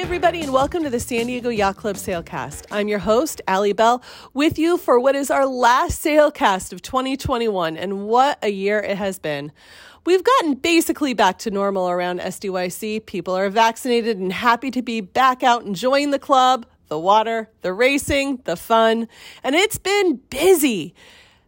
Everybody, and welcome to the San Diego Yacht Club Sailcast. I'm your host, Allie Bell, with you for what is our last Sailcast of 2021, and what a year it has been. We've gotten basically back to normal around SDYC. People are vaccinated and happy to be back out enjoying the club, the water, the racing, the fun, and it's been busy.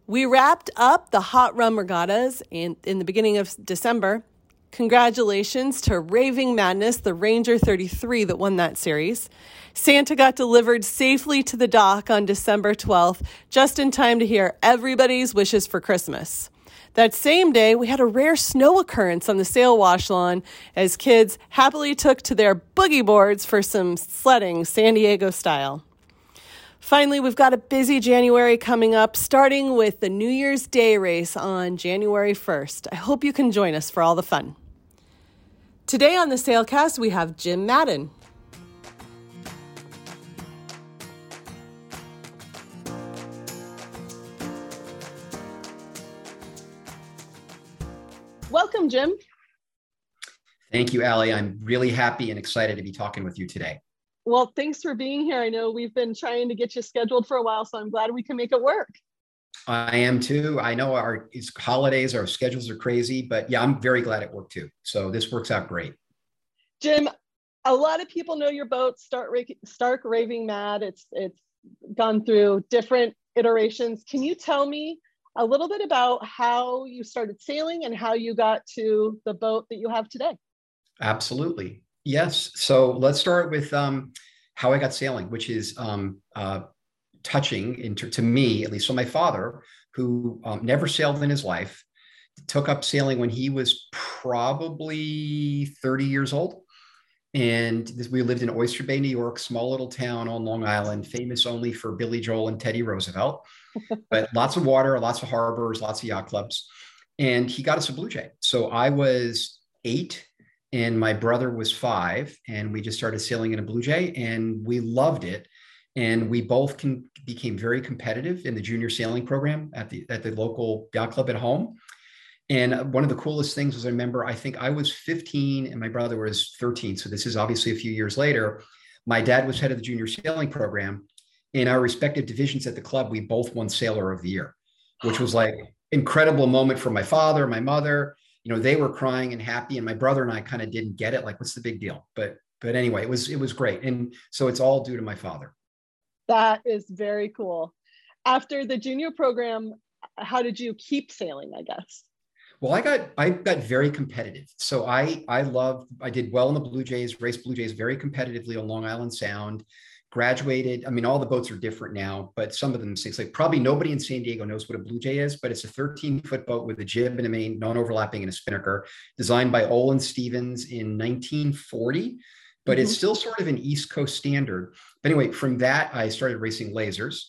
We wrapped up the Hot Rum Regattas in, in the beginning of December. Congratulations to Raving Madness, the Ranger 33 that won that series. Santa got delivered safely to the dock on December 12th, just in time to hear everybody's wishes for Christmas. That same day, we had a rare snow occurrence on the sail wash lawn as kids happily took to their boogie boards for some sledding San Diego style. Finally, we've got a busy January coming up, starting with the New Year's Day race on January 1st. I hope you can join us for all the fun. Today on the Sailcast, we have Jim Madden. Welcome, Jim. Thank you, Allie. I'm really happy and excited to be talking with you today. Well, thanks for being here. I know we've been trying to get you scheduled for a while, so I'm glad we can make it work. I am too. I know our holidays, our schedules are crazy, but yeah, I'm very glad it worked too. So this works out great. Jim, a lot of people know your boat, Stark, Stark Raving Mad. It's it's gone through different iterations. Can you tell me a little bit about how you started sailing and how you got to the boat that you have today? Absolutely. Yes. So let's start with um, how I got sailing, which is um, uh, touching into, to me, at least. So my father, who um, never sailed in his life, took up sailing when he was probably 30 years old and this, we lived in Oyster Bay, New York, small little town on Long Island, famous only for Billy Joel and Teddy Roosevelt, but lots of water, lots of harbors, lots of yacht clubs. And he got us a Blue Jay. So I was eight and my brother was five, and we just started sailing in a Blue Jay and we loved it. And we both can, became very competitive in the junior sailing program at the, at the local yacht club at home. And one of the coolest things was I remember, I think I was 15 and my brother was 13. So this is obviously a few years later. My dad was head of the junior sailing program. In our respective divisions at the club, we both won Sailor of the Year, which was like incredible moment for my father, my mother. You know, they were crying and happy, and my brother and I kind of didn't get it. Like, what's the big deal? But but anyway, it was it was great, and so it's all due to my father. That is very cool. After the junior program, how did you keep sailing? I guess. Well, I got I got very competitive. So I I loved I did well in the Blue Jays, raced Blue Jays very competitively on Long Island Sound. Graduated. I mean, all the boats are different now, but some of them it's like probably nobody in San Diego knows what a Blue Jay is, but it's a 13 foot boat with a jib and a main, non-overlapping, and a spinnaker, designed by Olin Stephens in 1940. But mm-hmm. it's still sort of an East Coast standard. But anyway, from that I started racing lasers.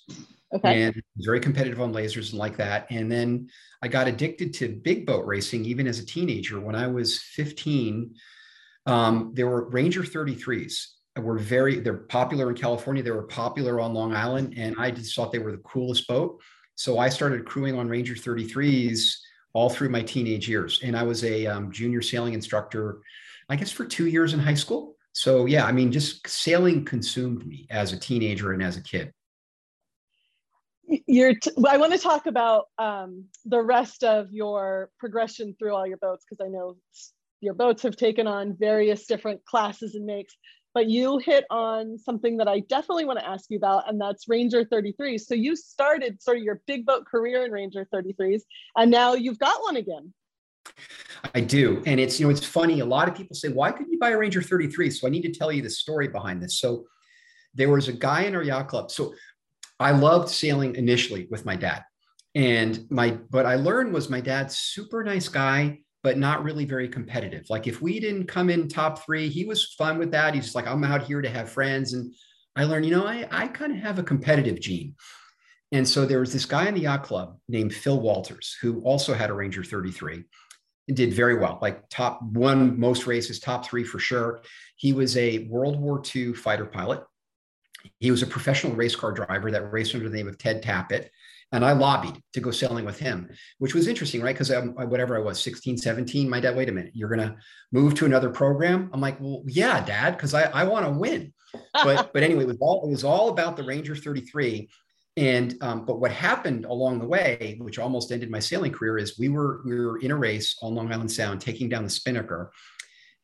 Okay. And very competitive on lasers and like that. And then I got addicted to big boat racing even as a teenager. When I was 15, um, there were Ranger 33s were very they're popular in California. They were popular on Long Island, and I just thought they were the coolest boat. So I started crewing on Ranger 33s all through my teenage years, and I was a um, junior sailing instructor, I guess, for two years in high school. So yeah, I mean, just sailing consumed me as a teenager and as a kid you're t- I want to talk about um, the rest of your progression through all your boats because I know your boats have taken on various different classes and makes. But you hit on something that I definitely want to ask you about, and that's Ranger 33. So you started sort of your big boat career in Ranger 33s, and now you've got one again. I do. And it's, you know, it's funny. A lot of people say, why couldn't you buy a Ranger 33? So I need to tell you the story behind this. So there was a guy in our yacht club. So I loved sailing initially with my dad. And my, what I learned was my dad's super nice guy, but not really very competitive. Like if we didn't come in top three, he was fine with that. He's like, I'm out here to have friends. And I learned, you know, I, I kind of have a competitive gene. And so there was this guy in the yacht club named Phil Walters, who also had a Ranger 33 and did very well, like top one most races, top three for sure. He was a World War II fighter pilot. He was a professional race car driver that raced under the name of Ted Tappett. And I lobbied to go sailing with him, which was interesting, right? Because whatever I was, 16, 17, my dad, wait a minute, you're going to move to another program? I'm like, well, yeah, dad, because I, I want to win. But, but anyway, it was all, it was all about the Ranger 33. And, um, but what happened along the way, which almost ended my sailing career is we were, we were in a race on Long Island Sound, taking down the Spinnaker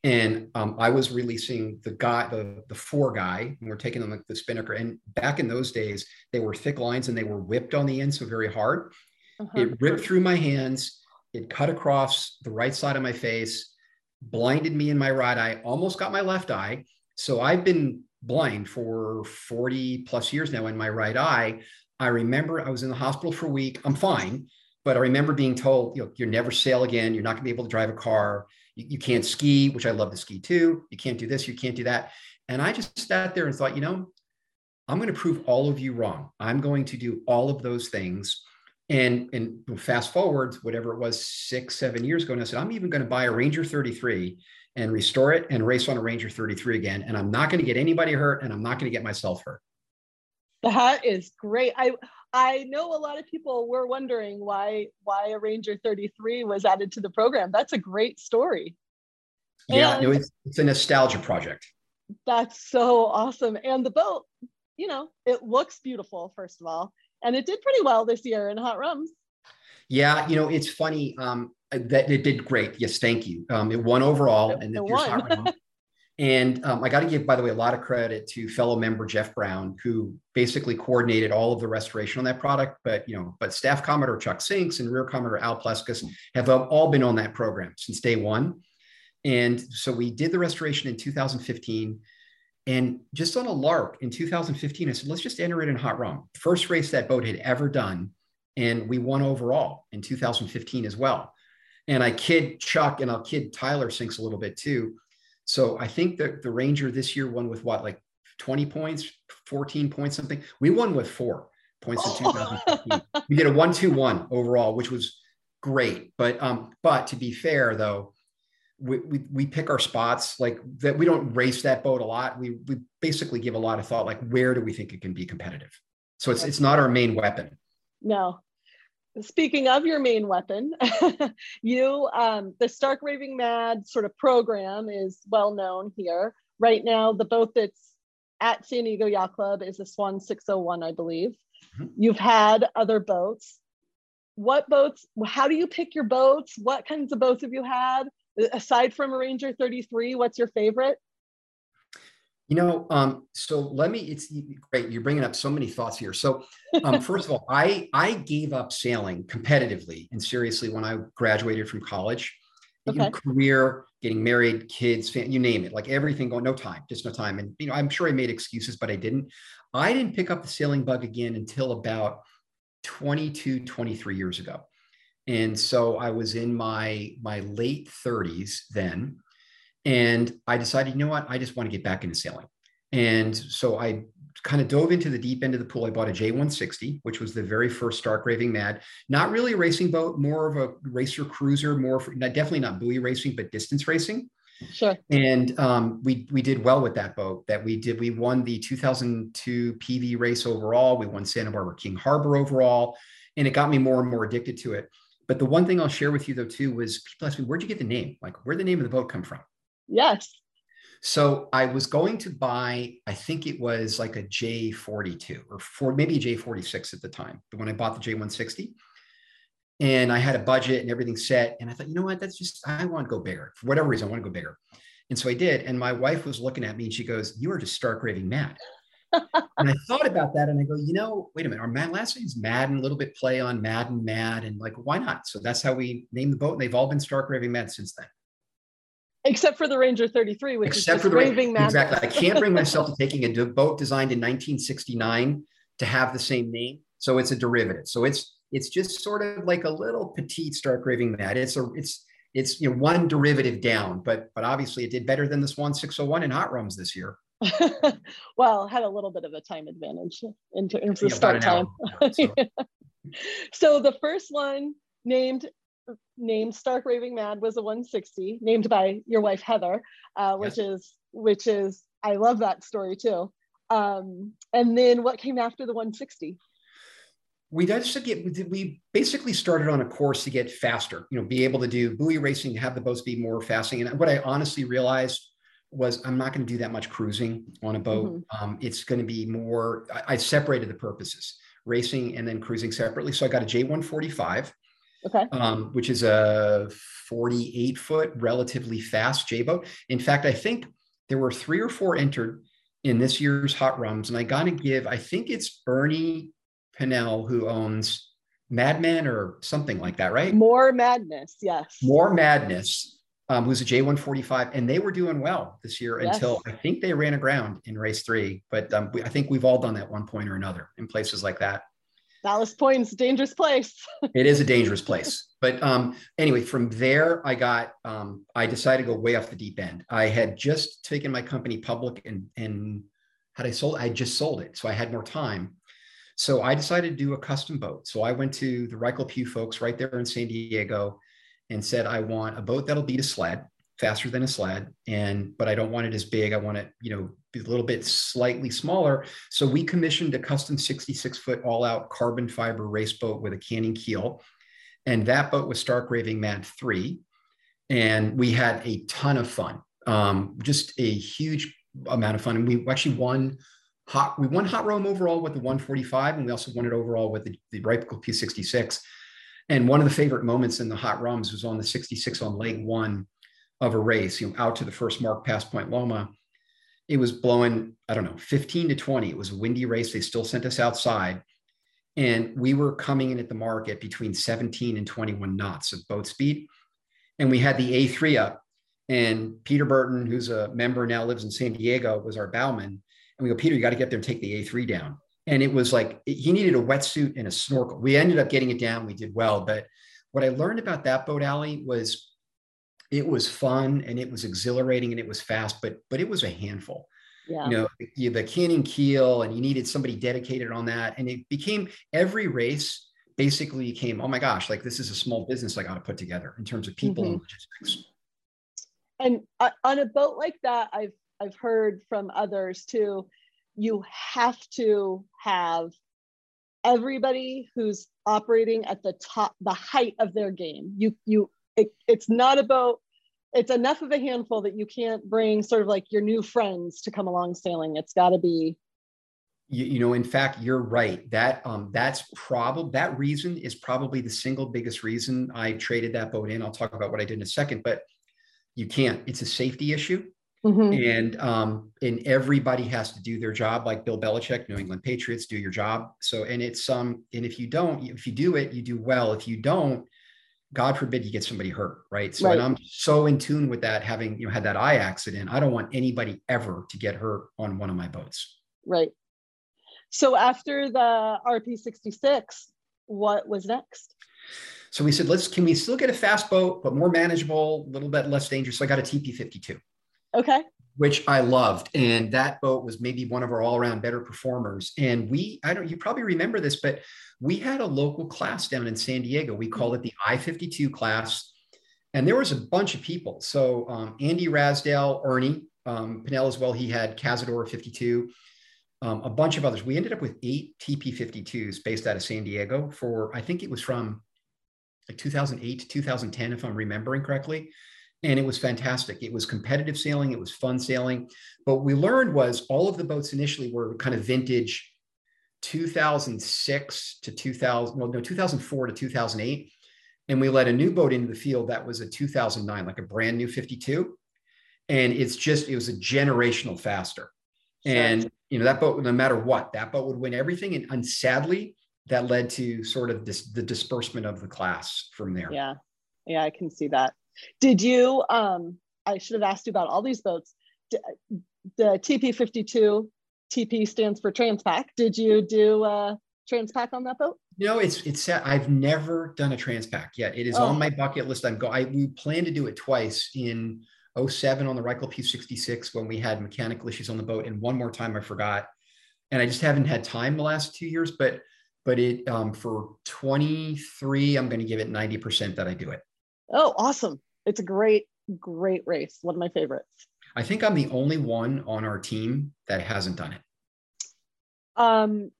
and um, I was releasing the guy, the the four guy, and we're taking them like the spinnaker. And back in those days, they were thick lines and they were whipped on the end, so very hard. Uh-huh. It ripped through my hands. It cut across the right side of my face, blinded me in my right eye, almost got my left eye. So I've been blind for 40 plus years now in my right eye. I remember I was in the hospital for a week. I'm fine, but I remember being told, you know, you'll never sail again. You're not going to be able to drive a car you, you can't ski, which I love to ski too. You can't do this, you can't do that. And I just sat there and thought, you know, I'm going to prove all of you wrong. I'm going to do all of those things. And and fast forward, whatever it was, six, seven years ago, and I said, I'm even going to buy a Ranger 33 and restore it and race on a Ranger 33 again. And I'm not going to get anybody hurt and I'm not going to get myself hurt. That is great. I I know a lot of people were wondering why why a Ranger 33 was added to the program. That's a great story. Yeah, no, it's, it's a nostalgia project. That's so awesome. And the boat, you know, it looks beautiful, first of all. And it did pretty well this year in Hot Rums. Yeah, you know, it's funny um, that it did great. Yes, thank you. Um, it won overall, it, and it won. And um, I got to give, by the way, a lot of credit to fellow member Jeff Brown, who basically coordinated all of the restoration on that product. But you know, but Staff Commodore Chuck Sinks and Rear Commodore Al Pleskus have all been on that program since day one. And so we did the restoration in 2015. And just on a lark in 2015, I said, let's just enter it in hot rum. First race that boat had ever done. And we won overall in 2015 as well. And I kid Chuck and I'll kid Tyler Sinks a little bit too so I think that the Ranger this year won with what, like 20 points, 14 points, something. We won with four points in 2015. we did a one-two-one overall, which was great. But um, but to be fair though, we, we, we pick our spots like that. We don't race that boat a lot. We we basically give a lot of thought like where do we think it can be competitive. So it's it's not our main weapon. No, speaking of your main weapon, you, um, the Stark Raving Mad sort of program is well known here. Right now, the boat that's at San Diego Yacht Club is a Swan 601, I believe. Mm-hmm. You've had other boats. What boats, how do you pick your boats? What kinds of boats have you had? Aside from a Ranger 33, what's your favorite? You know, um, so let me. It's great. You're bringing up so many thoughts here. So, um, first of all, I I gave up sailing competitively and seriously when I graduated from college. Okay. Career, getting married, kids, you name it, like everything going, no time, just no time. And you know, I'm sure I made excuses, but I didn't. I didn't pick up the sailing bug again until about 22, 23 years ago. And so I was in my my late 30s then and I decided, you know what? I just want to get back into sailing. And so I kind of dove into the deep end of the pool. I bought a J160, which was the very first Stark Raving Mad. Not really a racing boat, more of a racer cruiser, more for, not, definitely not buoy racing, but distance racing. Sure. And um, we we did well with that boat. That we did. We won the 2002 PV race overall. We won Santa Barbara King Harbor overall, and it got me more and more addicted to it. But the one thing I'll share with you though too was people ask me, "Where'd you get the name? Like, where'd the name of the boat come from?" Yes. So I was going to buy, I think it was like a J42 or four, maybe a J46 at the time, but when I bought the J160. And I had a budget and everything set. And I thought, you know what? That's just, I want to go bigger. For whatever reason, I want to go bigger. And so I did. And my wife was looking at me and she goes, You are just stark raving mad. and I thought about that and I go, you know, wait a minute, our Mad last name is Madden, a little bit play on Madden, Mad, and like, why not? So that's how we named the boat. And they've all been stark raving mad since then except for the Ranger 33, which except is for the raving Ranger. Exactly. I can't bring myself to taking a boat designed in 1969 to have the same name. So it's a derivative. So it's it's just sort of like a little petite Stark Raving Mad. It's a it's it's you know one derivative down, but but obviously it did better than the Swan 601 in hot rums this year. well, had a little bit of a time advantage in terms of start time. Hour, so. so the first one named named Stark Raving Mad was a 160, named by your wife Heather, uh, which yes. is which is I love that story too. Um, and then what came after the 160? we just to get we basically started on a course to get faster you know be able to do buoy racing have the boats be more fasting and what i honestly realized was i'm not going to do that much cruising on a boat mm-hmm. um, it's going to be more I, I, separated the purposes racing and then cruising separately so i got a j145 okay um, which is a 48 foot relatively fast j boat in fact i think there were three or four entered in this year's hot rums and i got to give i think it's ernie Pennell, who owns Madman or something like that, right? More Madness, yes. More Madness, um, who's a J145, and they were doing well this year yes. until I think they ran aground in race three. But um, we, I think we've all done that one point or another in places like that. Ballast Point's dangerous place. it is a dangerous place. But um, anyway, from there, I got, um, I decided to go way off the deep end. I had just taken my company public and, and had I sold, I just sold it. So I had more time. So I decided to do a custom boat. So I went to the Reichel Pugh folks right there in San Diego and said, I want a boat that'll beat a sled faster than a sled. And, but I don't want it as big. I want it, you know, a little bit slightly smaller. So we commissioned a custom 66 foot all out carbon fiber race boat with a canting keel. And that boat was Stark Raving Mad 3. And we had a ton of fun, um, just a huge amount of fun. And we actually won hot. We won hot Rum overall with the 145, and we also won it overall with the, the Reichel P66. And one of the favorite moments in the hot rums was on the 66 on leg one of a race, you know, out to the first mark past Point Loma. It was blowing, I don't know, 15 to 20. It was a windy race. They still sent us outside. And we were coming in at the market between 17 and 21 knots of boat speed. And we had the A3 up. And Peter Burton, who's a member now lives in San Diego, was our bowman. And we go, Peter, you got to get there and take the A3 down. And it was like he needed a wetsuit and a snorkel. We ended up getting it down. We did well. But what I learned about that boat alley was it was fun and it was exhilarating and it was fast, but but it was a handful. Yeah. You know, you, the canting keel, and you needed somebody dedicated on that. And it became every race basically became, oh my gosh, like this is a small business I got to put together in terms of people mm-hmm. and logistics. And uh, on a boat like that, I've I've heard from others too, you have to have everybody who's operating at the top, the height of their game. You, you, it, it's not about, it's enough of a handful that you can't bring sort of like your new friends to come along sailing. It's got to be you, you, know in fact you're right that um that's probably that reason is probably the single biggest reason i traded that boat in i'll talk about what i did in a second but you can't it's a safety issue Mm-hmm. And um, and everybody has to do their job, like Bill Belichick, New England Patriots, do your job. So and it's um and if you don't, if you do it, you do well. If you don't, God forbid you get somebody hurt, right? So right. and I'm so in tune with that, having you know had that eye accident. I don't want anybody ever to get hurt on one of my boats. Right. So after the RP66, what was next? So we said, let's can we still get a fast boat, but more manageable, a little bit less dangerous. So I got a TP52. Okay. Which I loved. And that boat was maybe one of our all around better performers. And we, I don't, you probably remember this, but we had a local class down in San Diego. We called it the I 52 class. And there was a bunch of people. So um, Andy Rasdale, Ernie um, Pennell as well, he had Cazador 52. Um, a bunch of others. We ended up with eight TP52s based out of San Diego for, I think it was from like 2008 to 2010, if I'm remembering correctly and it was fantastic. It was competitive sailing, it was fun sailing. But we learned was all of the boats initially were kind of vintage 2006 to 2000, well, no, 2004 to 2008. And we let a new boat into the field that was a 2009, like a brand new 52. And it's just, it was a generational faster. And, you know, that boat, no matter what, that boat would win everything. And, and sadly, that led to sort of this, the disbursement of the class from there. Yeah. Yeah, I can see that. Did you, um, I should have asked you about all these boats. The TP52, TP stands for Transpac. Did you do uh, Transpac on that boat? No, it's it's I've never done a Transpac yet. It is oh. on my bucket list. I'm go. I we plan to do it twice in 07 on the Reichel P66 when we had mechanical issues on the boat, and one more time I forgot, and I just haven't had time the last two years. But but it um, for 23, I'm going to give it 90 percent that I do it. Oh, awesome! it's a great, great race. One of my favorites. I think I'm the only one on our team that hasn't done it. Um,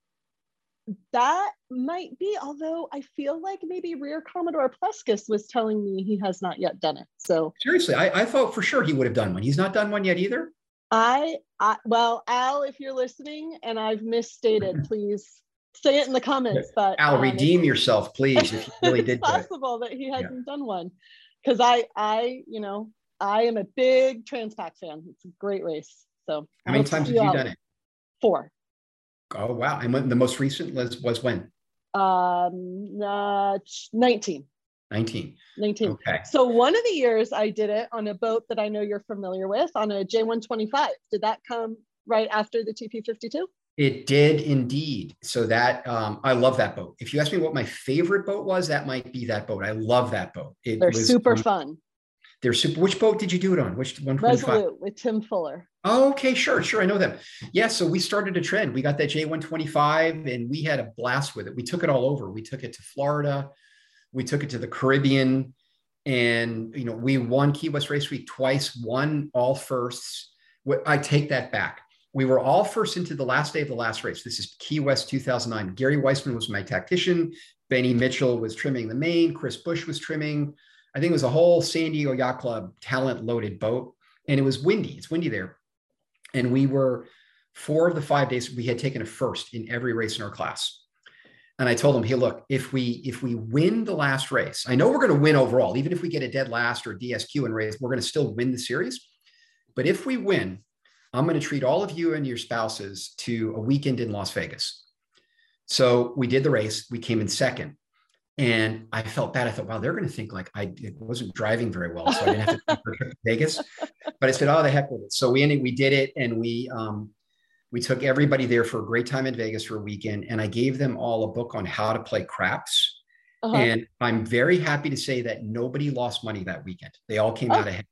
that might be, although I feel like maybe Rear Commodore Pleskus was telling me he has not yet done it. So seriously, I, I thought for sure he would have done one. He's not done one yet either. I, I well, Al, if you're listening and I've misstated, please say it in the comments. But Al, um, redeem yourself, please. If you really did, possible that he hasn't yeah. done one, because I, I, you know, I am a big Transpac fan. It's a great race. So how many times have you done it? Four. Oh wow! And when the most recent was was when? Um, uh, nineteen. 19. 19. Okay. So one of the years I did it on a boat that I know you're familiar with on a J125. Did that come right after the TP52? It did indeed. So that um, I love that boat. If you ask me what my favorite boat was, that might be that boat. I love that boat. It They're was, super fun. They're super. Which boat did you do it on? Which one? Resolute with Tim Fuller. Oh, okay, sure, sure. I know them. Yeah. So we started a trend. We got that J125 and we had a blast with it. We took it all over. We took it to Florida. We took it to the Caribbean. And, you know, we won Key West Race Week twice, won all firsts. I take that back. We were all first into the last day of the last race. This is Key West 2009. Gary Weissman was my tactician. Benny Mitchell was trimming the main. Chris Bush was trimming. I think it was a whole San Diego Yacht Club talent loaded boat. And it was windy. It's windy there. And we were four of the five days we had taken a first in every race in our class. And I told him, hey, look, if we if we win the last race, I know we're going to win overall, even if we get a dead last or DSQ in race, we're going to still win the series. But if we win, I'm going to treat all of you and your spouses to a weekend in Las Vegas. So we did the race. We came in second. And I felt bad. I thought, wow, they're going to think like I wasn't driving very well, so I didn't have to to Vegas. But I said, oh, the heck with it. So we ended, we did it, and we um, we took everybody there for a great time in Vegas for a weekend, and I gave them all a book on how to play craps. Uh-huh. And I'm very happy to say that nobody lost money that weekend. They all came oh, out ahead.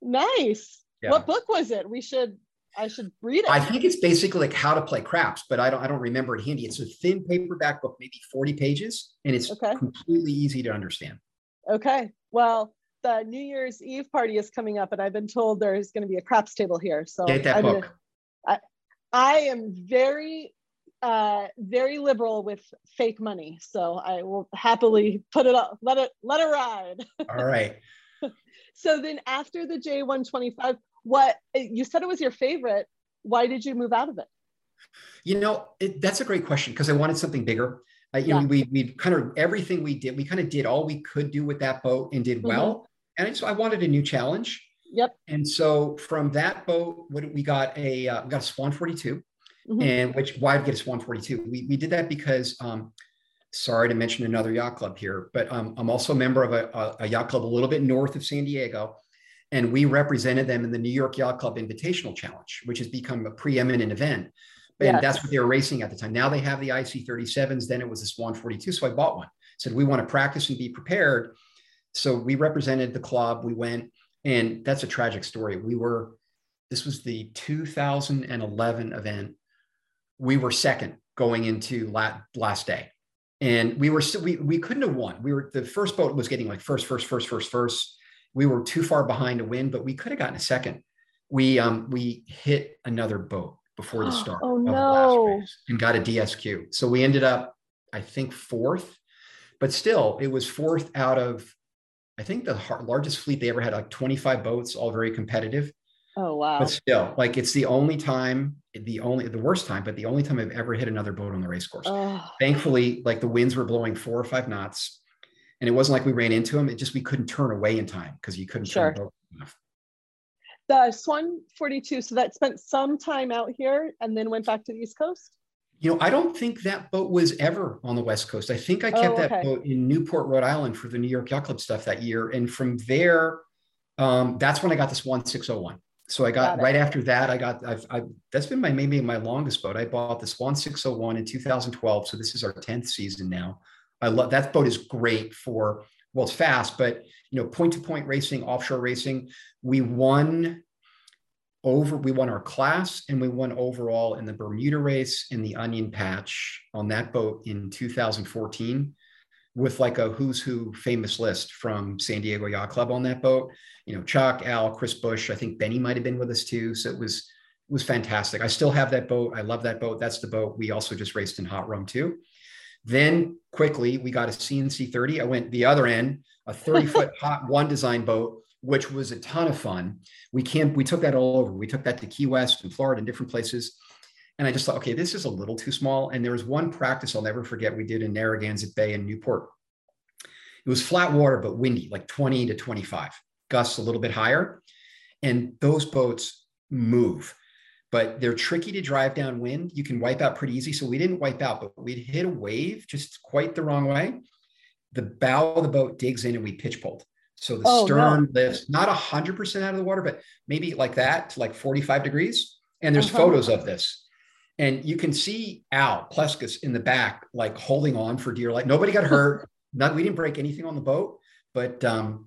Nice. Yeah. What book was it? We should I should read it. I think it's basically like how to play craps, but I don't I don't remember it handy. It's a thin paperback book, maybe 40 pages, and it's okay. completely easy to understand. Okay. Well, the New Year's Eve party is coming up, and I've been told there's going to be a craps table here. So get that I'm book. Gonna, I, I am very uh, very liberal with fake money, so I will happily put it up, let it let it ride. All right. so then after the J125, what you said it was your favorite. Why did you move out of it? You know, it, that's a great question because I wanted something bigger. Uh, you yeah. know, we we kind of everything we did, we kind of did all we could do with that boat and did well. Mm-hmm. And so I wanted a new challenge. Yep. And so from that boat, what we got a uh, we got a Swan 42, mm-hmm. and which why did we get a Swan 42? We we did that because um, sorry to mention another yacht club here, but um, I'm also a member of a, a yacht club a little bit north of San Diego and we represented them in the New York Yacht Club Invitational Challenge, which has become a preeminent event. And yes. that's what they were racing at the time. Now they have the IC 37s. Then it was the Swan 42. So I bought one. Said we want to practice and be prepared. So we represented the club. We went, and that's a tragic story. We were. This was the 2011 event. We were second going into last, last day, and we were still we we couldn't have won. We were the first boat was getting like first, first, first, first, first we were too far behind to win, but we could have gotten a second. We um, we hit another boat before the start oh, of no. the last race and got a DSQ. So we ended up, I think, fourth, but still, it was fourth out of, I think, the largest fleet they ever had, like 25 boats, all very competitive. Oh wow! But still, like it's the only time, the only the worst time, but the only time I've ever hit another boat on the race course. Oh. Thankfully, like the winds were blowing four or five knots and it wasn't like we ran into them. It just we couldn't turn away in time because you couldn't sure. turn enough. The Swan 42, so that spent some time out here and then went back to the East Coast? You know, I don't think that boat was ever on the West Coast. I think I kept oh, okay. that boat in Newport, Rhode Island for the New York Yacht Club stuff that year. And from there, um, that's when I got this 1601. So I got, got right after that, I got, I've, I've, that's been my, maybe my longest boat. I bought this 1601 in 2012. So this is our 10th season now. I love that boat is great for well, it's fast, but you know, point to point racing, offshore racing. We won over, we won our class and we won overall in the Bermuda race in the Onion Patch on that boat in 2014 with like a who's who famous list from San Diego Yacht Club on that boat. You know, Chuck, Al, Chris Bush. I think Benny might have been with us too. So it was it was fantastic. I still have that boat. I love that boat. That's the boat we also just raced in Hot Rum too. Then quickly we got a C&C 30. I went the other end, a 30 foot hot one design boat, which was a ton of fun. We camp, we took that all over. We took that to Key West and Florida and different places. And I just thought, okay, this is a little too small. And there was one practice I'll never forget we did in Narragansett Bay in Newport. It was flat water, but windy, like 20 to 25, gusts a little bit higher. And those boats move but they're tricky to drive downwind. You can wipe out pretty easy. So we didn't wipe out, but we'd hit a wave just quite the wrong way. The bow of the boat digs in and we pitch pulled. So the oh, stern no. lifts not 100% out of the water, but maybe like that to like 45 degrees. And there's uh-huh. photos of this. And you can see Al Pleskus in the back, like holding on for dear life. Nobody got hurt. Not, we didn't break anything on the boat, but um,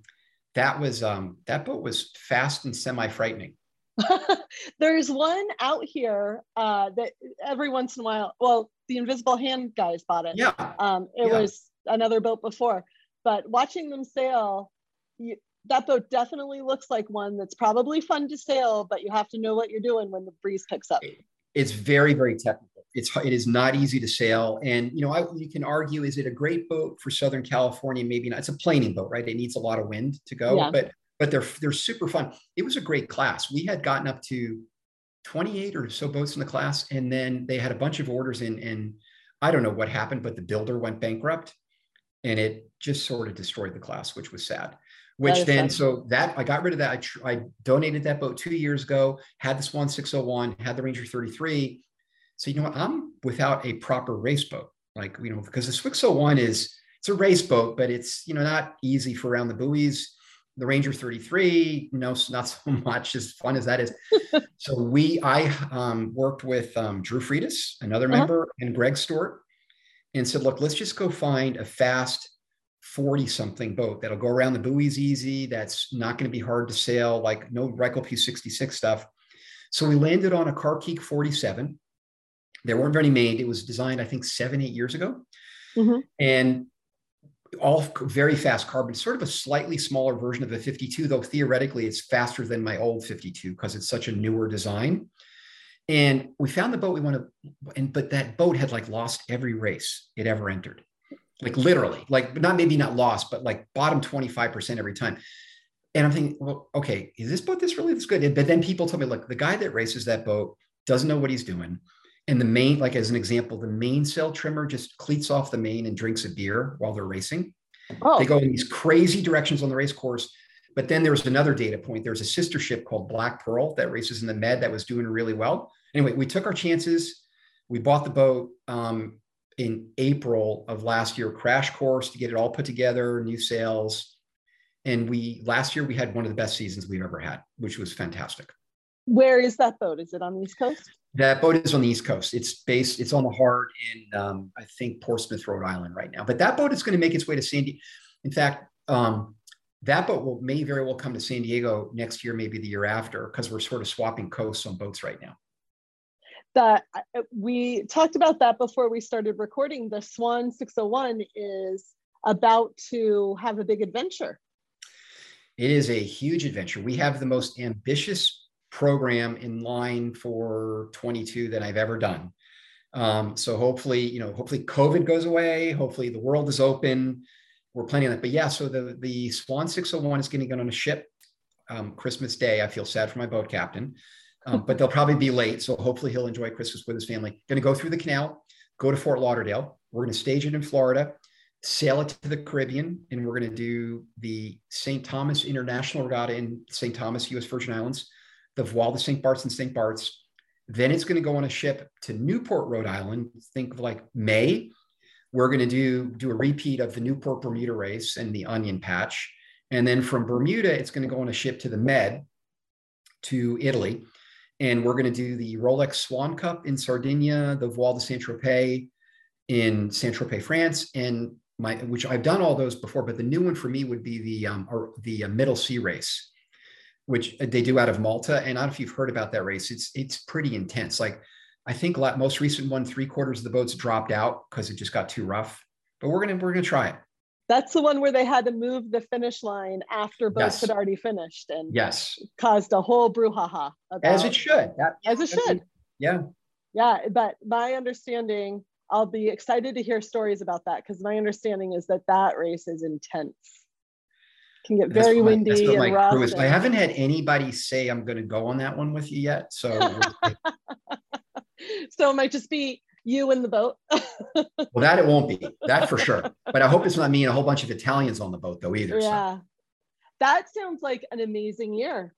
that was um, that boat was fast and semi frightening. There's one out here uh, that every once in a while, well, the Invisible Hand guys bought it. Yeah. Um, it yeah. was another boat before, but watching them sail, you, that boat definitely looks like one that's probably fun to sail, but you have to know what you're doing when the breeze picks up. It's very, very technical. It's it is not easy to sail, and you know I, you can argue: is it a great boat for Southern California? Maybe not. It's a planing boat, right? It needs a lot of wind to go, yeah. but but they're they're super fun. It was a great class. We had gotten up to 28 or so boats in the class, and then they had a bunch of orders in, and I don't know what happened, but the builder went bankrupt, and it just sort of destroyed the class, which was sad. Which then, so that I got rid of that. I, tr- I donated that boat two years ago. Had the Swan 601, had the Ranger 33. So you know what? I'm without a proper race boat, like you know, because the 601 is it's a race boat, but it's you know not easy for around the buoys the Ranger 33, no, not so much as fun as that is. so we, I um, worked with um, Drew Freitas, another uh-huh. member, and Greg Stewart, and said, look, let's just go find a fast 40 something boat that'll go around the buoys easy. That's not going to be hard to sail, like no Reichel P66 stuff. So we landed on a Carkeek 47. There weren't very many made. It was designed, I think, seven, eight years ago. Mm-hmm. And all very fast carbon, sort of a slightly smaller version of the 52, though theoretically it's faster than my old 52 because it's such a newer design. And we found the boat we want to, and but that boat had like lost every race it ever entered, like literally, like not maybe not lost, but like bottom 25% every time. And I'm thinking, well, okay, is this boat this really this good? But then people told me, look, the guy that races that boat doesn't know what he's doing and the main, like as an example, the main mainsail trimmer just cleats off the main and drinks a beer while they're racing. Oh. They go in these crazy directions on the race course. But then there's another data point. There's a sister ship called Black Pearl that races in the Med that was doing really well. Anyway, we took our chances. We bought the boat um, in April of last year, crash course to get it all put together, new sails. And we last year we had one of the best seasons we've ever had, which was fantastic. Where is that boat? Is it on the East Coast? That boat is on the East Coast. It's based, it's on the Heart in, um, I think, Portsmouth, Rhode Island right now. But that boat is going to make its way to San Diego. In fact, um, that boat will may very well come to San Diego next year, maybe the year after, because we're sort of swapping coasts on boats right now. That we talked about that before we started recording. The Swan 601 is about to have a big adventure. It is a huge adventure. We have the most ambitious program in line for 22 that I've ever done. Um, so hopefully, you know, hopefully COVID goes away. Hopefully the world is open. We're planning on that. But yeah, so the the Swan 601 is going to get on a ship um, Christmas Day. I feel sad for my boat captain, um, but they'll probably be late. So hopefully he'll enjoy Christmas with his family. Going to go through the canal, go to Fort Lauderdale. We're going to stage it in Florida, sail it to the Caribbean, and we're going to do the St. Thomas International Regatta in St. Thomas, U.S. Virgin Islands the Voile de St. Bart's and St. Bart's. Then it's going to go on a ship to Newport, Rhode Island. Think of like May. We're going to do, do a repeat of the Newport Bermuda race and the Onion Patch. And then from Bermuda, it's going to go on a ship to the Med to Italy. And we're going to do the Rolex Swan Cup in Sardinia, the Voile de Saint Tropez in Saint Tropez, France, and my which I've done all those before, but the new one for me would be the um, or the uh, Middle Sea race which uh, they do out of Malta. And I don't know if you've heard about that race. It's it's pretty intense. Like I think lot, most recent one, three quarters of the boats dropped out because it just got too rough. But we're gonna we're gonna try it. That's the one where they had to move the finish line after boats yes. had already finished and yes, caused a whole brouhaha. About, as it should. That, as it should. Yeah. Yeah, but my understanding, I'll be excited to hear stories about that because my understanding is that that race is intense. Can get very windy and rough. And... I haven't had anybody say I'm going to go on that one with you yet, so. so it might just be you in the boat. well, that it won't be that for sure. But I hope it's not me and a whole bunch of Italians on the boat though either. Yeah, so. that sounds like an amazing year.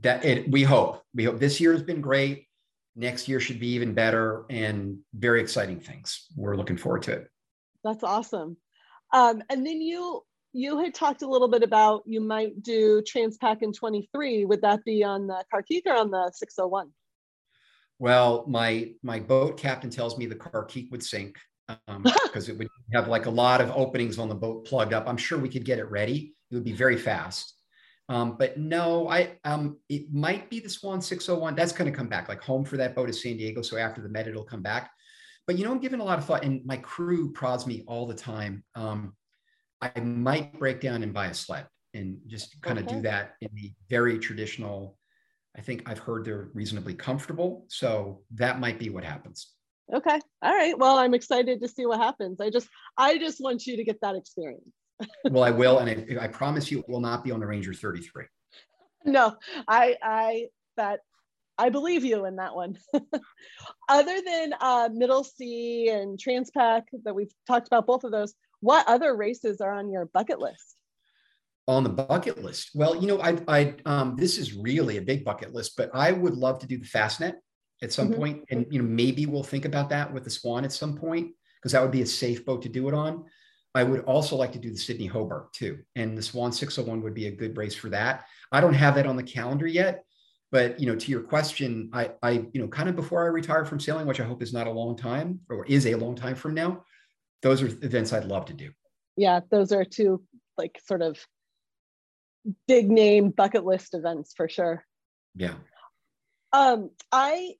That it. We hope. We hope this year has been great. Next year should be even better and very exciting things. We're looking forward to it. That's awesome. Um, and then you you had talked a little bit about you might do Transpac in 23. Would that be on the Carkeek or on the 601? Well, my my boat captain tells me the Carkeek would sink because um, it would have like a lot of openings on the boat plugged up. I'm sure we could get it ready. It would be very fast. Um, but no, I um, it might be the Swan 601. That's going to come back. Like home for that boat is San Diego. So after the Med, it'll come back. But you know, I'm giving a lot of thought, and my crew prods me all the time. Um, I might break down and buy a sled and just kind of do that in the very traditional I think I've heard they're reasonably comfortable. So that might be what happens. Okay. All right. Well, I'm excited to see what happens. I just I just want you to get that experience. well, I will, and I, I, promise you, it will not be on the Ranger 33. No, I I that I believe you in that one. other than uh, Middle Sea and Transpac that we've talked about, both of those, what other races are on your bucket list? on the bucket list? Well, you know, I, I, um, this is really a big bucket list, but I would love to do the Fastnet at some mm-hmm. point, and you know, maybe we'll think about that with the Swan at some point because that would be a safe boat to do it on. I would also like to do the Sydney Hobart too, and the Swan 601 would be a good race for that. I don't have that on the calendar yet, but you know, to your question, I, I, you know, kind of before I retire from sailing, which I hope is not a long time or is a long time from now, those are events I'd love to do. Yeah, those are two like sort of big name bucket list events for sure. Yeah. Um, I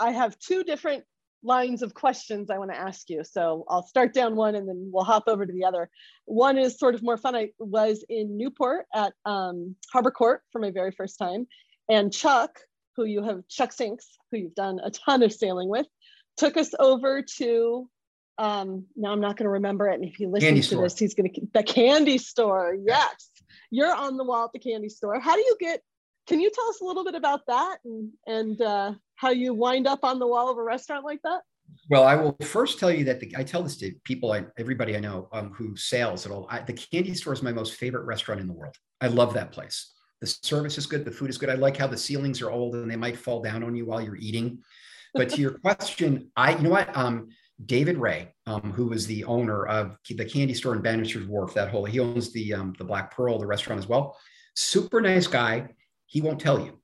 I have two different lines of questions I want to ask you. So I'll start down one and then we'll hop over to the other. One is sort of more fun. I was in Newport at um, Harbor Court for my very first time, and Chuck, who you have Chuck Sinks, who you've done a ton of sailing with, took us over to. Um, now I'm not going to remember it, and if he listens candy to store. this, he's going to the candy store. Yes, you're on the wall at the candy store. How do you get? Can you tell us a little bit about that and and uh, how you wind up on the wall of a restaurant like that? Well, I will first tell you that the, I tell this to people, I, everybody I know um, who sails at all. I, the candy store is my most favorite restaurant in the world. I love that place. The service is good. The food is good. I like how the ceilings are old and they might fall down on you while you're eating. But to your question, I, you know what? Um, David Ray, um, who was the owner of the candy store in Bannister's Wharf, that whole, he owns the, um, the Black Pearl, the restaurant as well. Super nice guy. He won't tell you.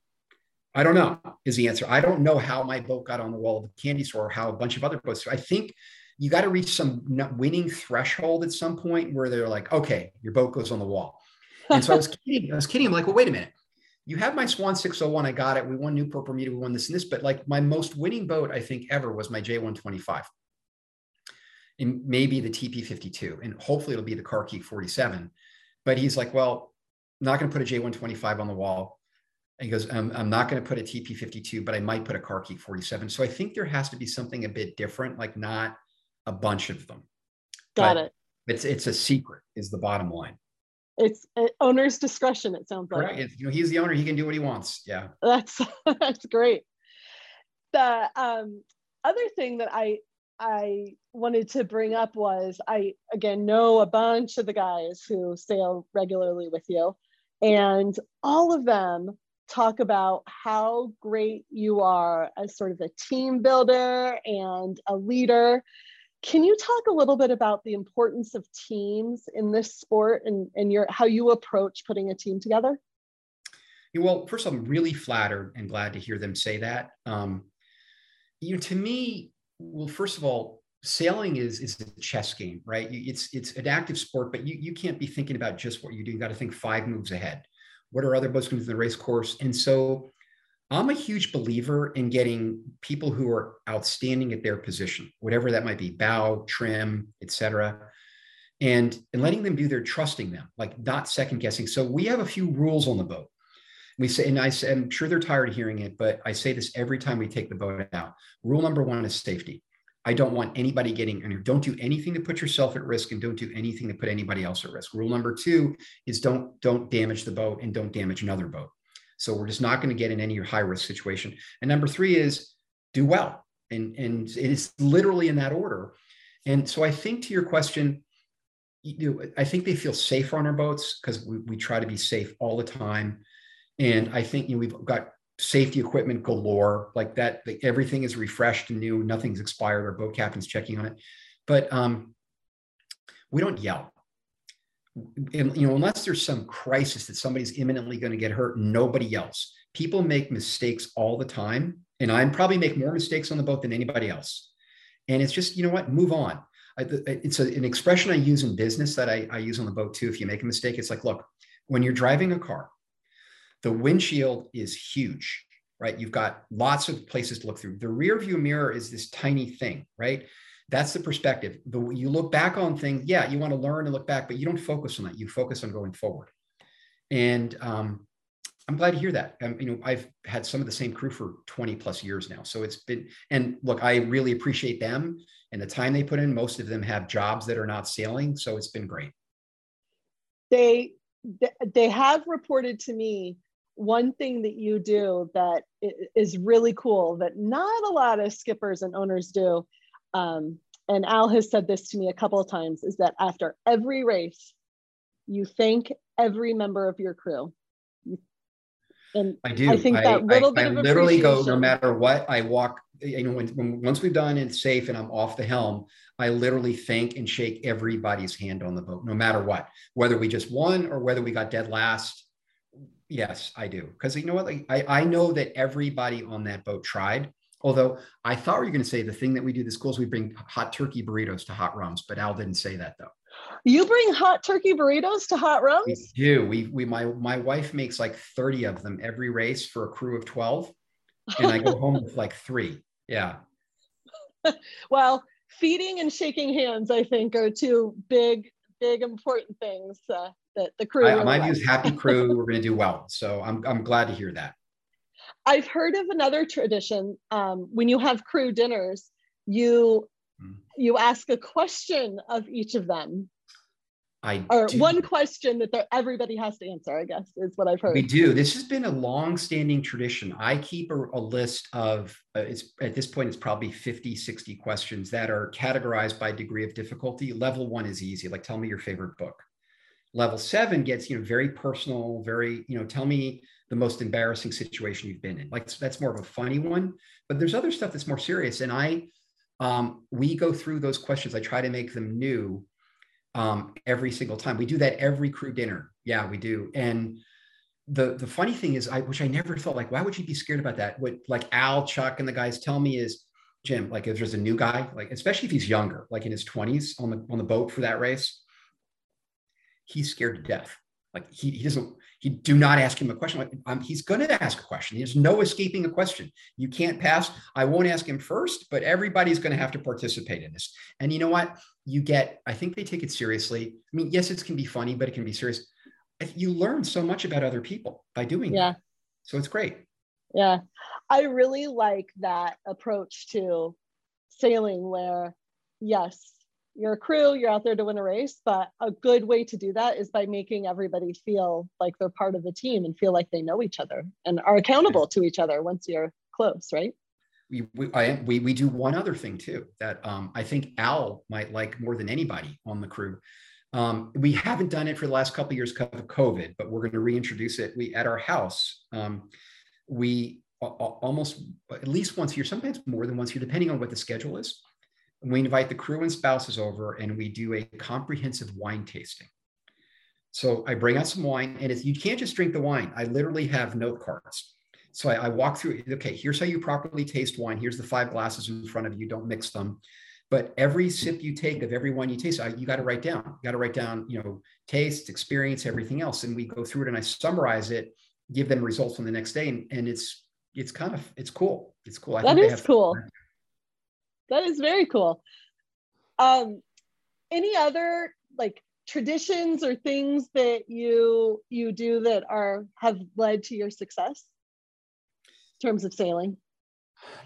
I don't know is the answer. I don't know how my boat got on the wall of the candy store, how a bunch of other boats. I think you got to reach some winning threshold at some point where they're like, okay, your boat goes on the wall. And so I was kidding. I was kidding. I'm like, well, wait a minute. You have my Swan 601. I got it. We won Newport Bermuda. We won this and this. But like my most winning boat, I think, ever was my J125 and maybe the TP52, and hopefully it'll be the Carkeek 47. But he's like, well, I'm not going to put a J125 on the wall. And he goes, I'm, I'm not going to put a TP52, but I might put a Carkeek 47. So I think there has to be something a bit different, like not a bunch of them. Got but it. It's it's a secret, is the bottom line. It's uh, owner's discretion. It sounds like. Right. You know, he's the owner. He can do what he wants. Yeah. That's that's great. The um, other thing that I I wanted to bring up was I again know a bunch of the guys who sail regularly with you, and all of them talk about how great you are as sort of a team builder and a leader. Can you talk a little bit about the importance of teams in this sport and, and your how you approach putting a team together? Yeah, Well, first, I'm really flattered and glad to hear them say that. Um, you know, to me, well, first of all, sailing is is a chess game, right? It's it's an active sport, but you you can't be thinking about just what you do. You got to think five moves ahead. What are other boats going to do in the race course? And so, I'm a huge believer in getting people who are outstanding at their position, whatever that might be, bow, trim, etc., and and letting them do their trusting them, like not second guessing. So we have a few rules on the boat. We say, and I I'm sure they're tired of hearing it, but I say this every time we take the boat out. Rule number one is safety. I don't want anybody getting, and don't do anything to put yourself at risk and don't do anything to put anybody else at risk. Rule number two is don't, don't damage the boat and don't damage another boat. So we're just not going to get in any high risk situation. And number three is do well. And, and it is literally in that order. And so I think to your question, you know, I think they feel safer on our boats because we, we try to be safe all the time. And I think you know, we've got safety equipment galore like that like everything is refreshed and new nothing's expired our boat captain's checking on it. But um we don't yell. And, you know unless there's some crisis that somebody's imminently going to get hurt nobody yells. People make mistakes all the time and i probably make more mistakes on the boat than anybody else. And it's just you know what? Move on. I, it's a, an expression i use in business that I, I use on the boat too if you make a mistake it's like look when you're driving a car the windshield is huge, right? You've got lots of places to look through. The rear view mirror is this tiny thing, right? That's the perspective. The, you look back on things, yeah, you want to learn and look back, but you don't focus on that. You focus on going forward. And um, I'm glad to hear that. Um, you know, I've had some of the same crew for 20 plus years now. So it's been, and look, I really appreciate them and the time they put in. Most of them have jobs that are not sailing. So it's been great. They, they have reported to me one thing that you do that is really cool that not a lot of skippers and owners do um, and al has said this to me a couple of times is that after every race you thank every member of your crew. And i do. I think that little I, bit I, of literally go no matter what i walk you know when, when once we've done it safe and i'm off the helm i literally thank and shake everybody's hand on the boat no matter what whether we just won or whether we got dead last Yes, I do. Because you know what? Like, I, I know that everybody on that boat tried. Although I thought we were going to say the thing that we do the schools, we bring hot turkey burritos to hot rums, but Al didn't say that though. You bring hot turkey burritos to hot rums? We do. We we my my wife makes like 30 of them every race for a crew of 12. And I go home with like three. Yeah. well, feeding and shaking hands, I think, are two big, big important things. Uh, that the crew. I, my view is happy crew. we're going to do well. So I'm, I'm glad to hear that. I've heard of another tradition. Um, when you have crew dinners, you mm. you ask a question of each of them. I or do. one question that everybody has to answer. I guess is what I've heard. We do. This has been a long-standing tradition. I keep a, a list of uh, it's at this point it's probably 50, 60 questions that are categorized by degree of difficulty. Level one is easy. Like, tell me your favorite book level seven gets you know very personal very you know tell me the most embarrassing situation you've been in like that's more of a funny one but there's other stuff that's more serious and i um, we go through those questions i try to make them new um, every single time we do that every crew dinner yeah we do and the the funny thing is i which i never thought like why would you be scared about that what like al chuck and the guys tell me is jim like if there's a new guy like especially if he's younger like in his 20s on the on the boat for that race he's scared to death. Like he, he doesn't, he do not ask him a question. Like um, he's going to ask a question. There's no escaping a question. You can't pass. I won't ask him first, but everybody's going to have to participate in this. And you know what? You get, I think they take it seriously. I mean, yes, it can be funny, but it can be serious. You learn so much about other people by doing yeah. That. So it's great. Yeah. I really like that approach to sailing where, yes, you're a crew, you're out there to win a race, but a good way to do that is by making everybody feel like they're part of the team and feel like they know each other and are accountable to each other once you're close, right? We, we, I, we, we do one other thing too that um, I think Al might like more than anybody on the crew. Um, we haven't done it for the last couple years because of COVID, but we're going to reintroduce it. We at our house, um, we almost at least once a year, sometimes more than once a year, depending on what the schedule is we invite the crew and spouses over and we do a comprehensive wine tasting. So I bring out some wine and if you can't just drink the wine. I literally have note cards. So I, I walk through, okay, here's how you properly taste wine. Here's the five glasses in front of you. Don't mix them. But every sip you take of every wine you taste, I, you got to write down. You got to write down, you know, taste, experience, everything else. And we go through it and I summarize it, give them results on the next day. And, and it's, it's kind of, it's cool. It's cool. I that is cool. Fun that is very cool. Um, any other like traditions or things that you you do that are have led to your success terms of sailing?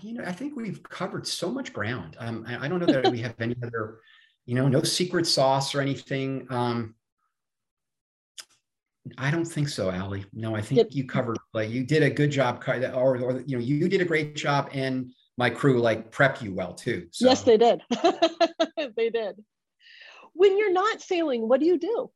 You know, I think we've covered so much ground. Um, I, I, don't know that we have any other, you know, no secret sauce or anything. Um, I don't think so, Ali. No, I think you covered like you did a good job, or, or you know, you did a great job, and my crew like prep you well too. So. Yes, they did. they did. When you're not sailing, what do you do?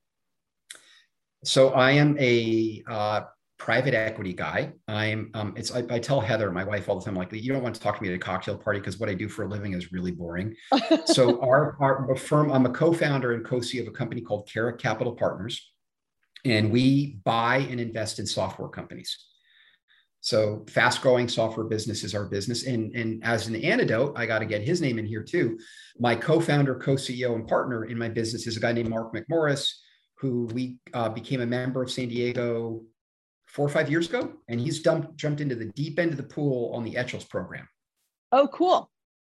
So I am a uh, private equity guy. I'm um, it's I, I, tell Heather, my wife, all the time, like you don't want to talk to me at a cocktail party because what I do for a living is really boring. so our, our firm, I'm a co-founder and co-CEO of a company called Carrick Capital Partners and we buy and invest in software companies. So fast growing software business is our business. And, and as an antidote, I got to get his name in here too. My co-founder, co-CEO and partner in my business is a guy named Marc McMorris, who we uh, became a member of San Diego four or five years ago. And he's dumped, jumped into the deep end of the pool on the Etchells program. Oh, cool.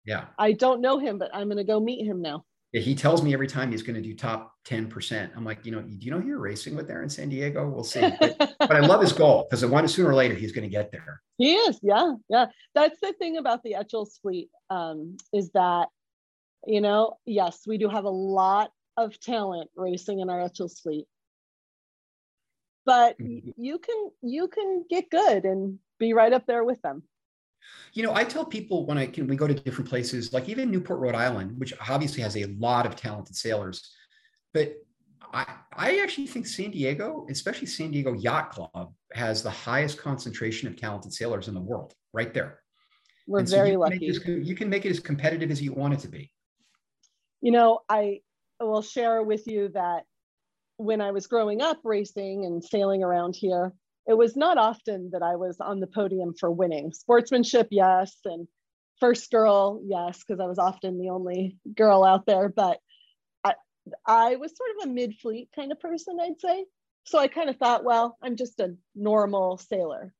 Yeah. I don't know him, but I'm going to go meet him now he tells me every time he's going to do top 10%. I'm like, you know, do you know you're racing with there in San Diego? We'll see. But, but I love his goal because I want to sooner or later he's going to get there. He is. Yeah. Yeah. That's the thing about the Etchells fleet um, is that, you know, yes, we do have a lot of talent racing in our Etchells fleet. But mm-hmm. you can you can get good and be right up there with them. You know, I tell people when I can we go to different places, like even Newport, Rhode Island, which obviously has a lot of talented sailors, but I, I actually think San Diego, especially San Diego Yacht Club, has the highest concentration of talented sailors in the world, right there. We're so very lucky. This, you can make it as competitive as you want it to be. You know, I will share with you that when I was growing up racing and sailing around here, it was not often that I was on the podium for winning. Sportsmanship, yes, and first girl, yes, because I was often the only girl out there. But I, I was sort of a mid fleet kind of person, I'd say. So I kind of thought, well, I'm just a normal sailor.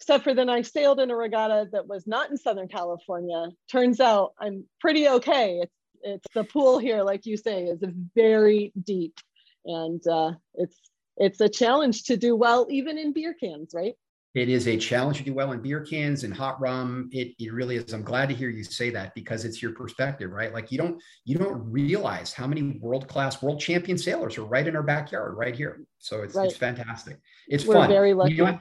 Except for then I sailed in a regatta that was not in Southern California. Turns out I'm pretty okay. It's it's the pool here, like you say, is very deep, and uh, it's it's a challenge to do well even in beer cans, right? It is a challenge to do well in beer cans and hot rum. It, it really is. I'm glad to hear you say that because it's your perspective, right? Like you don't you don't realize how many world class, world champion sailors are right in our backyard, right here. So it's right. it's fantastic. It's We're fun. Very lucky. You know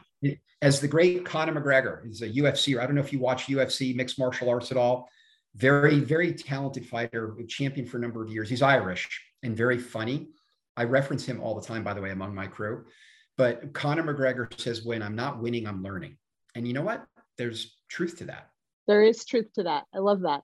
as the great Conor McGregor is a UFC. I don't know if you watch UFC mixed martial arts at all. Very very talented fighter, champion for a number of years. He's Irish and very funny I reference him all the time, by the way, among my crew. But Conor McGregor says, when I'm not winning, I'm learning. And you know what? There's truth to that. There is truth to that. I love that.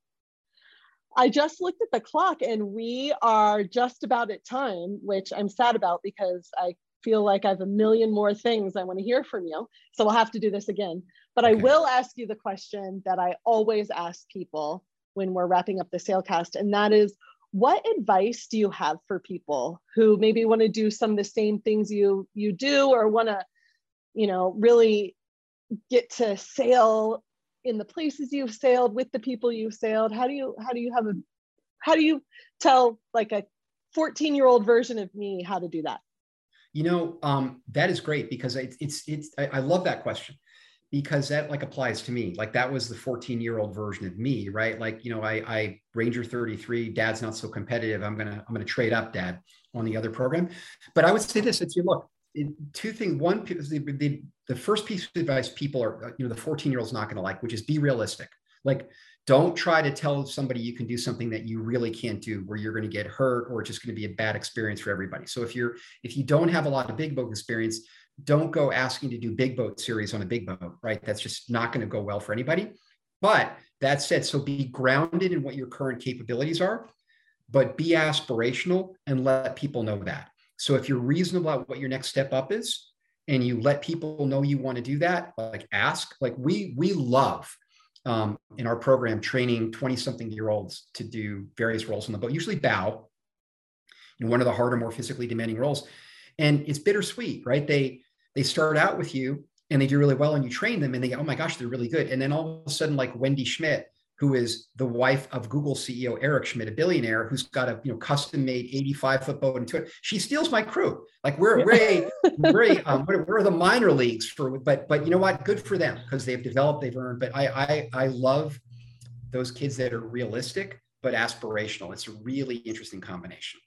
I just looked at the clock and we are just about at time, which I'm sad about because I feel like I have a million more things I want to hear from you. So we'll have to do this again. But okay. I will ask you the question that I always ask people when we're wrapping up the sailcast, and that is what advice do you have for people who maybe want to do some of the same things you you do or want to you know really get to sail in the places you've sailed with the people you've sailed? How do you how do you have a how do you tell like a 14 year old version of me how to do that? You know um, that is great because it's it's, it's I, I love that question because that like applies to me. Like that was the 14 year old version of me right? Like you know i i ranger 33 dad's not so competitive. I'm gonna i'm gonna trade up dad on the other program. But i would say this it's you look two things one the, the, the first piece of advice people are you know the 14 year old's not gonna like which is be realistic. Like don't try to tell somebody you can do something that you really can't do where you're going to get hurt or it's just going to be a bad experience for everybody. So if you're if you don't have a lot of big boat experience don't go asking to do big boat series on a big boat, right? That's just not going to go well for anybody. But that said, so be grounded in what your current capabilities are, but be aspirational and let people know that. So if you're reasonable about what your next step up is, and you let people know you want to do that, like ask, like we we love um, in our program training 20 something year olds to do various roles on the boat, usually bow, in one of the harder, more physically demanding roles. And it's bittersweet, right? They they start out with you and they do really well and you train them and they go, oh my gosh, they're really good. And then all of a sudden, like Wendy Schmidt, who is the wife of Google CEO Eric Schmidt, a billionaire who's got a you know custom made 85 foot boat into it. She steals my crew. Like we're we're we're, um, we're, we're the minor leagues for but but you know what? Good for them because they've developed, they've earned. But I I I love those kids that are realistic but aspirational. It's a really interesting combination.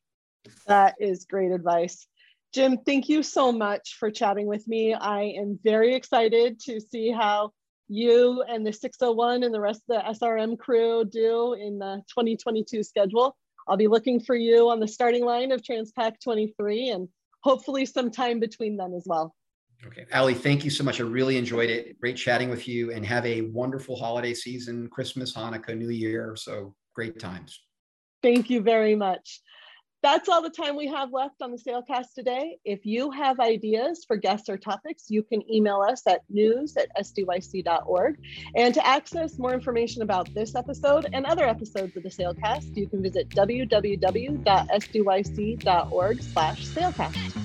That is great advice. Jim, thank you so much for chatting with me. I am very excited to see how you and the 601 and the rest of the SRM crew do in the 2022 schedule. I'll be looking for you on the starting line of Transpac 23 and hopefully some time between then as well. Okay. Ali, thank you so much. I really enjoyed it. Great chatting with you and have a wonderful holiday season, Christmas, Hanukkah, New Year. So great times. Thank you very much. That's all the time we have left on the Sailcast today. If you have ideas for guests or topics, you can email us at news at sdyc.org. And to access more information about this episode and other episodes of the Sailcast, you can visit www.sdyc.org slash sailcast.